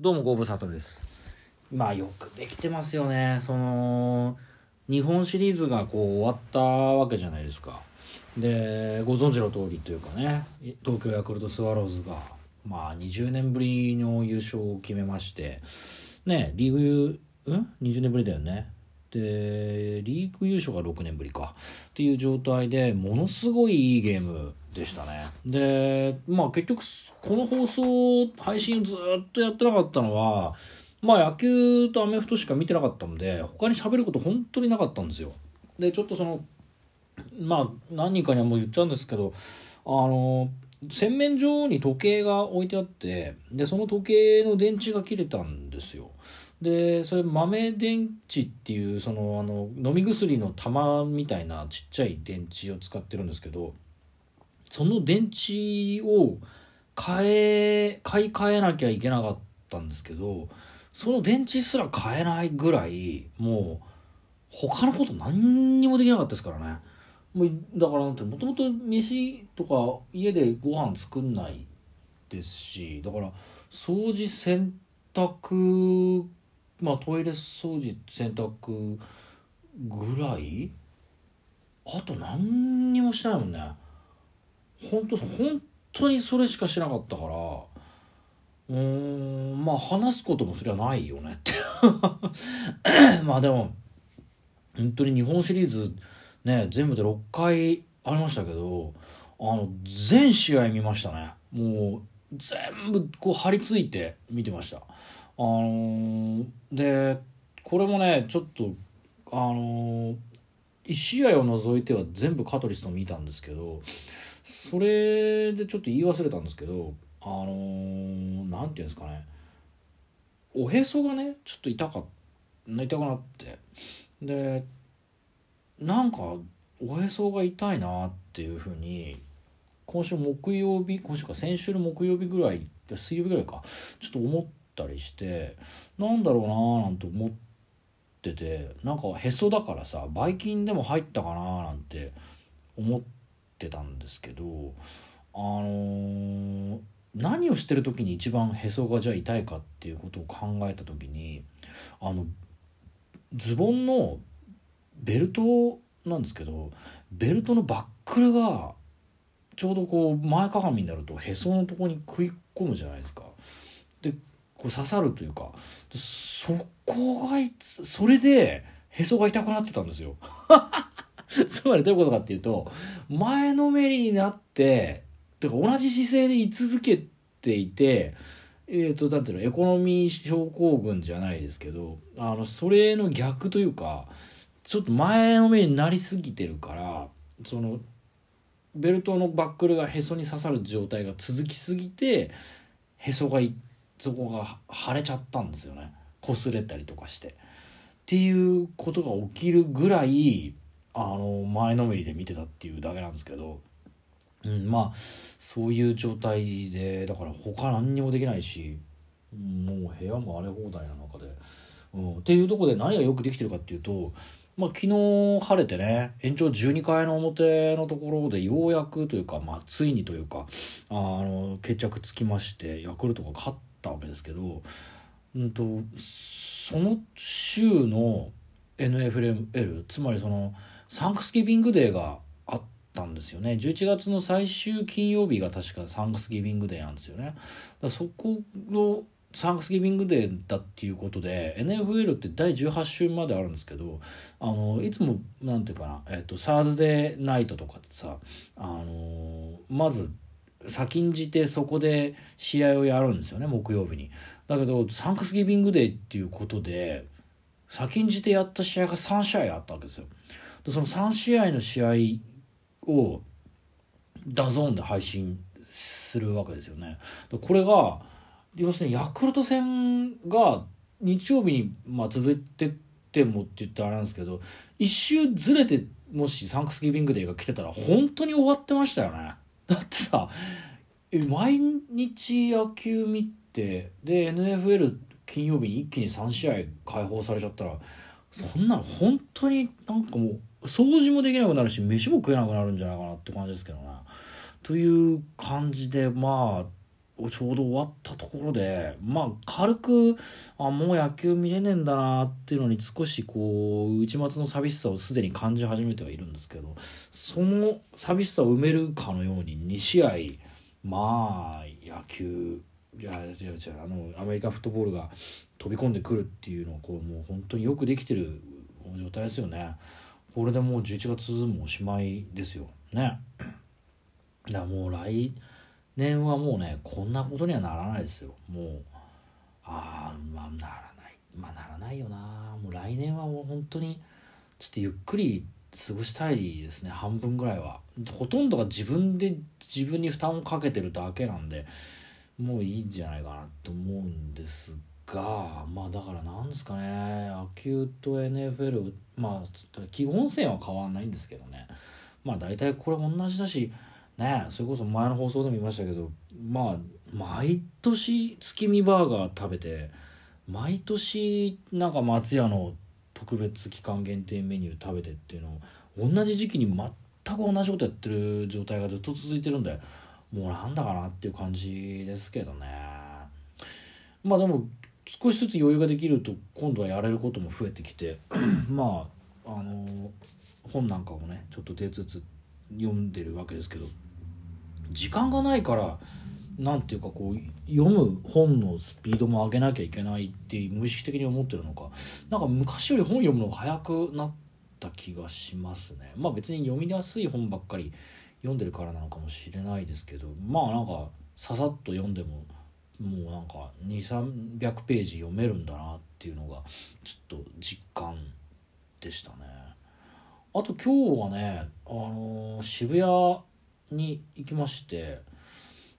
どうもご無沙汰です。まあよくできてますよね。その日本シリーズがこう終わったわけじゃないですか。でご存知の通りというかね東京ヤクルトスワローズがまあ20年ぶりの優勝を決めましてねリーグうん？20年ぶりだよね。でリーグ優勝が6年ぶりか。っていう状態でものすごいいいゲームでしたね。でまあ結局この放送配信ずっとやってなかったのはまあ野球とアメフトしか見てなかったので他に喋ること本当になかったんですよ。でちょっとそのまあ何人かにはもう言っちゃうんですけどあの洗面所に時計が置いてあってでその時計の電池が切れたんですよ。でそれ豆電池っていうそのあの飲み薬の玉みたいなちっちゃい電池を使ってるんですけどその電池を買え買い替えなきゃいけなかったんですけどその電池すら買えないぐらいもう他のこと何にもできなかったですからね。もうだからなんてもともと飯とか家でご飯作んないですしだから掃除洗濯まあトイレ掃除洗濯ぐらい？あと何にもしてないもんね。本当本当にそれしかしなかったから。うーんまあ話すこともそれはないよね。っ てまあでも本当に日本シリーズね全部で6回ありましたけどあの全試合見ましたね。もう全部こう張り付いて見てました。あの、でこれもねちょっとあの、1試合を除いては全部カトリスと見たんですけどそれでちょっと言い忘れたんですけどあのー、なんていうんですかね。おへそがねちょっと痛かった痛くなって。でなんかおへそが痛いなっていうふうに今週木曜日今週か先週の木曜日ぐらい水曜日ぐらいかちょっと思ってたりしてなんだろうなーなんて思っててなんかへそだからさばい菌でも入ったかなーなんて思ってたんですけどあのー、何をしてる時に一番へそがじゃあ痛いかっていうことを考えた時にあのズボンのベルトなんですけどベルトのバックルがちょうどこう前かがみになるとへそのとこに食い込むじゃないですか。こう刺さるというかそこがいつそれでへそが痛くなってたんですよ。つまりどういうことかっていうと前のめりになっててか同じ姿勢で居続けていてえっ、ー、となんていうのエコノミー症候群じゃないですけどあのそれの逆というかちょっと前のめりになりすぎてるからそのベルトのバックルがへそに刺さる状態が続きすぎてへそがそこが腫れちゃったんですよね。擦れたりとかして。っていうことが起きるぐらいあの前のめりで見てたっていうだけなんですけど、うん、まあそういう状態でだから他何にもできないしもう部屋も荒れ放題な中で、うん、っていうとこで何がよくできてるかっていうとまあ、昨日晴れてね延長12回の表のところでようやくというか、まあ、ついにというかあの決着つきましてヤクルトが勝ったわけですけど、うんと、その週の NFL つまりそのサンクスギビングデーがあったんですよね。11月の最終金曜日が確かサンクスギビングデーなんですよね。だそこのサンクスギビングデーだっていうことで NFL って第18週まであるんですけどあのいつもなんていうかな、えっと、サーズデーナイトとかってさあのまず先んじてそこで試合をやるんですよね木曜日に。だけどサンクスギビングデーっていうことで先んじてやった試合が3試合あったわけですよ。でその3試合の試合をDAZN で配信するわけですよね。これが要するにヤクルト戦が日曜日にまあ続いてってもって言ったらあれなんですけど一周ずれてもし Thanksgiving Day が来てたら本当に終わってましたよね。だってさ毎日野球見てで NFL 金曜日に一気に3試合解放されちゃったらそんなの本当になんかもう掃除もできなくなるし飯も食えなくなるんじゃないかなって感じですけどね。という感じでまあちょうど終わったところでまあ軽くあもう野球見れねえんだなっていうのに少しこう内松の寂しさをすでに感じ始めてはいるんですけどその寂しさを埋めるかのように2試合まあ野球いや違う違うあのアメリカフットボールが飛び込んでくるっていうのはこうもう本当によくできてる状態ですよね。これでもう11月もおしまいですよね。だからもう来年はもうねこんなことにはならないですよ。もうああまあならない。まあならないよな。もう来年はもう本当にちょっとゆっくり過ごしたいですね。半分ぐらいは。ほとんどが自分で自分に負担をかけてるだけなんでもういいんじゃないかなと思うんですがまあだからなんですかね。野球と NFL まあ基本線は変わんないんですけどね。まあ大体これ同じだしねそれこそ前の放送でも言いましたけどまあ毎年月見バーガー食べて毎年なんか松屋の特別期間限定メニュー食べてっていうのを同じ時期に全く同じことやってる状態がずっと続いてるんでもうなんだかなっていう感じですけどね。まあでも少しずつ余裕ができると今度はやれることも増えてきて まああの本なんかもねちょっと手つつ読んでるわけですけど時間がないからなんていうかこう読む本のスピードも上げなきゃいけないって無意識的に思ってるのか。なんか昔より本読むのが早くなった気がしますね。まあ別に読みやすい本ばっかり読んでるからなのかもしれないですけどまあなんかささっと読んでももうなんか2300ページ読めるんだなっていうのがちょっと実感でしたね。あと今日はね、あのー、渋谷に行きまして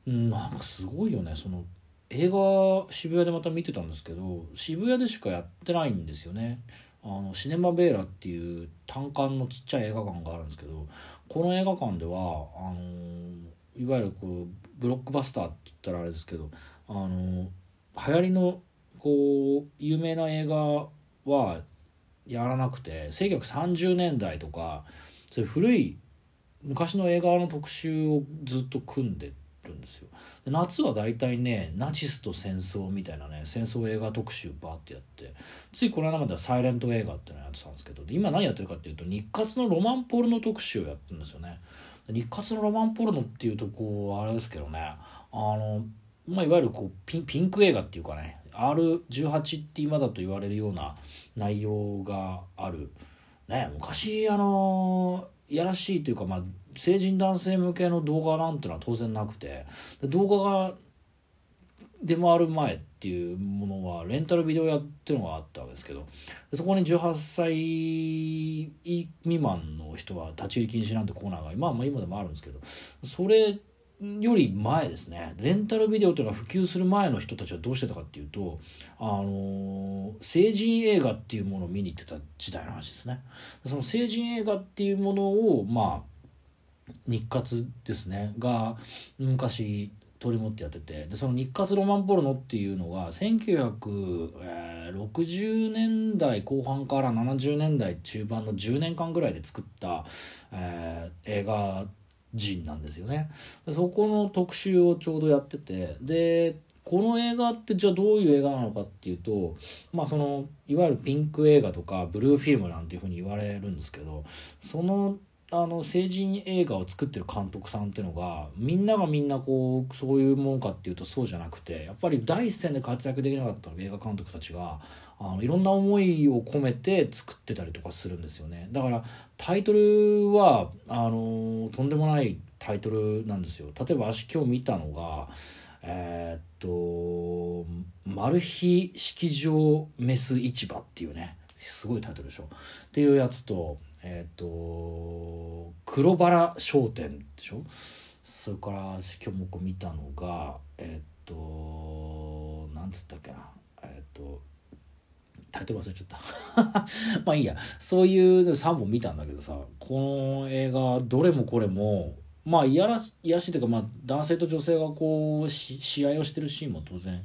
うんなんかすごいよね。その映画渋谷でまた見てたんですけど渋谷でしかやってないんですよね。あのシネマベーラっていう単館のちっちゃい映画館があるんですけどこの映画館ではあのいわゆるこうブロックバスターって言ったらあれですけどあの流行りのこう有名な映画はやらなくて1930年代とかそういう古い昔の映画の特集をずっと組んでるんですよ。で夏は大体ねナチスと戦争みたいなね戦争映画特集バーってやってついこの間まではサイレント映画ってのやってたんですけど今何やってるかっていうと日活のロマンポルノ特集をやってるんですよね。日活のロマンポルノっていうとこうあれですけどねあのまあ、いわゆるこうピンピンク映画っていうかね R18 って今だと言われるような内容がある、ね、昔あのやらしいというか、まあ、成人男性向けの動画なんてのは当然なくて動画が出回る前っていうものはレンタルビデオ屋っていうのがあったわけですけどそこに18歳未満の人は立ち入り禁止なんてコーナーが、まあ、まあ今でもあるんですけどそれより前ですね。レンタルビデオというのが普及する前の人たちはどうしてたかっていうとあの成人映画っていうものを見に行ってた時代の話ですね。その成人映画っていうものをまあ日活ですね。が昔取り持ってやってて。でその日活ロマンポルノっていうのが1960年代後半から70年代中盤の10年間ぐらいで作った、えー、映画人なんですよね。そこの特集をちょうどやっててでこの映画ってじゃあどういう映画なのかっていうとまあそのいわゆるピンク映画とかブルーフィルムなんていうふうに言われるんですけどそのあの成人映画を作ってる監督さんっていうのがみんながみんなこうそういうもんかっていうとそうじゃなくてやっぱり第一線で活躍できなかった映画監督たちがあのいろんな思いを込めて作ってたりとかするんですよね。だからタイトルはあのとんでもないタイトルなんですよ。例えば私今日見たのがえー、っと「マル秘式場メス市場」っていうねすごいタイトルでしょ。っていうやつとえっ、と黒バラ商店でしょ？それから今日も見たのがえっ、となんつったっけな？えっ、とタイトル忘れちゃった。まあいいや。そういう3本見たんだけどさこの映画どれもこれもまあいやらしいやしいというか、まあ、男性と女性がこう試合をしてるシーンも当然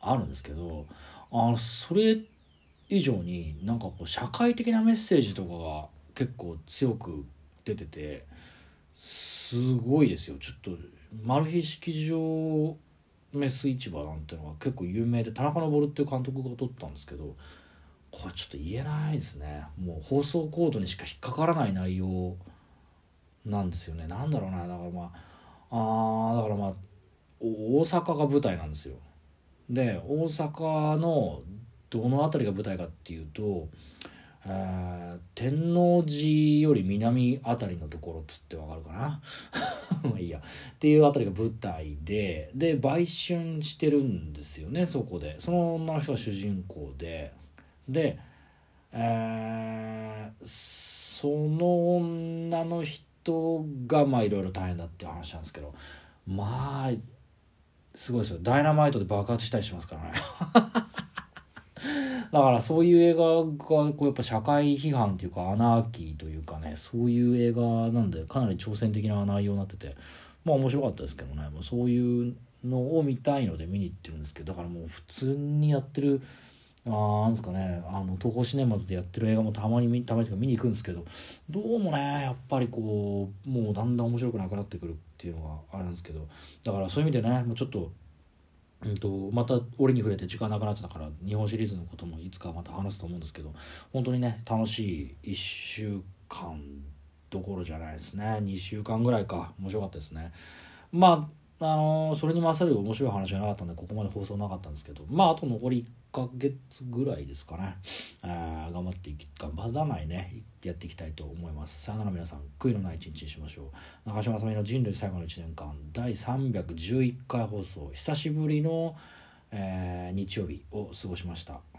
あるんですけどあのそれ以上になんかこう社会的なメッセージとかが結構強く出ててすごいですよ。ちょっとマル秘式場メス市場なんてのが結構有名で田中昇っていう監督が撮ったんですけどこれちょっと言えないですね。もう放送コードにしか引っかからない内容なんですよね。なんだろうな。だからまああだからまあ大阪が舞台なんですよ。で大阪のどの辺りが舞台かっていうと、天王寺より南辺りのところっつってわかるかな？まあいいや。っていうあたりが舞台でで売春してるんですよねそこで。その女の人が主人公で。で、えーその女の人がまあいろいろ大変だっていう話なんですけどまあすごいですよ。ダイナマイトで爆発したりしますからね。だからそういう映画がこうやっぱ社会批判っていうかアナーキーというかねそういう映画なんでかなり挑戦的な内容になっててまあ面白かったですけどね。もうそういうのを見たいので見に行ってるんですけどだからもう普通にやってるあなんですかねあの東宝シネマズでやってる映画もたまに見たまにとか見に行くんですけどどうもねやっぱりこうもうだんだん面白くなくなってくるっていうのがあれなんですけどだからそういう意味でねもうちょっとうんとまた折に触れて時間なくなってたから日本シリーズのこともいつかまた話すと思うんですけど本当にね楽しい1週間どころじゃないですね。2週間ぐらいか。面白かったですね。まああのそれに勝る面白い話じゃなかったんでここまで放送なかったんですけどまああと残り1ヶ月ぐらいですかね。あー頑張っていき頑張らないねやっていきたいと思います。さよなら皆さん悔いのない一日にしましょう。中島さみの人類最後の1年間第311回放送久しぶりの、えー日曜日を過ごしました。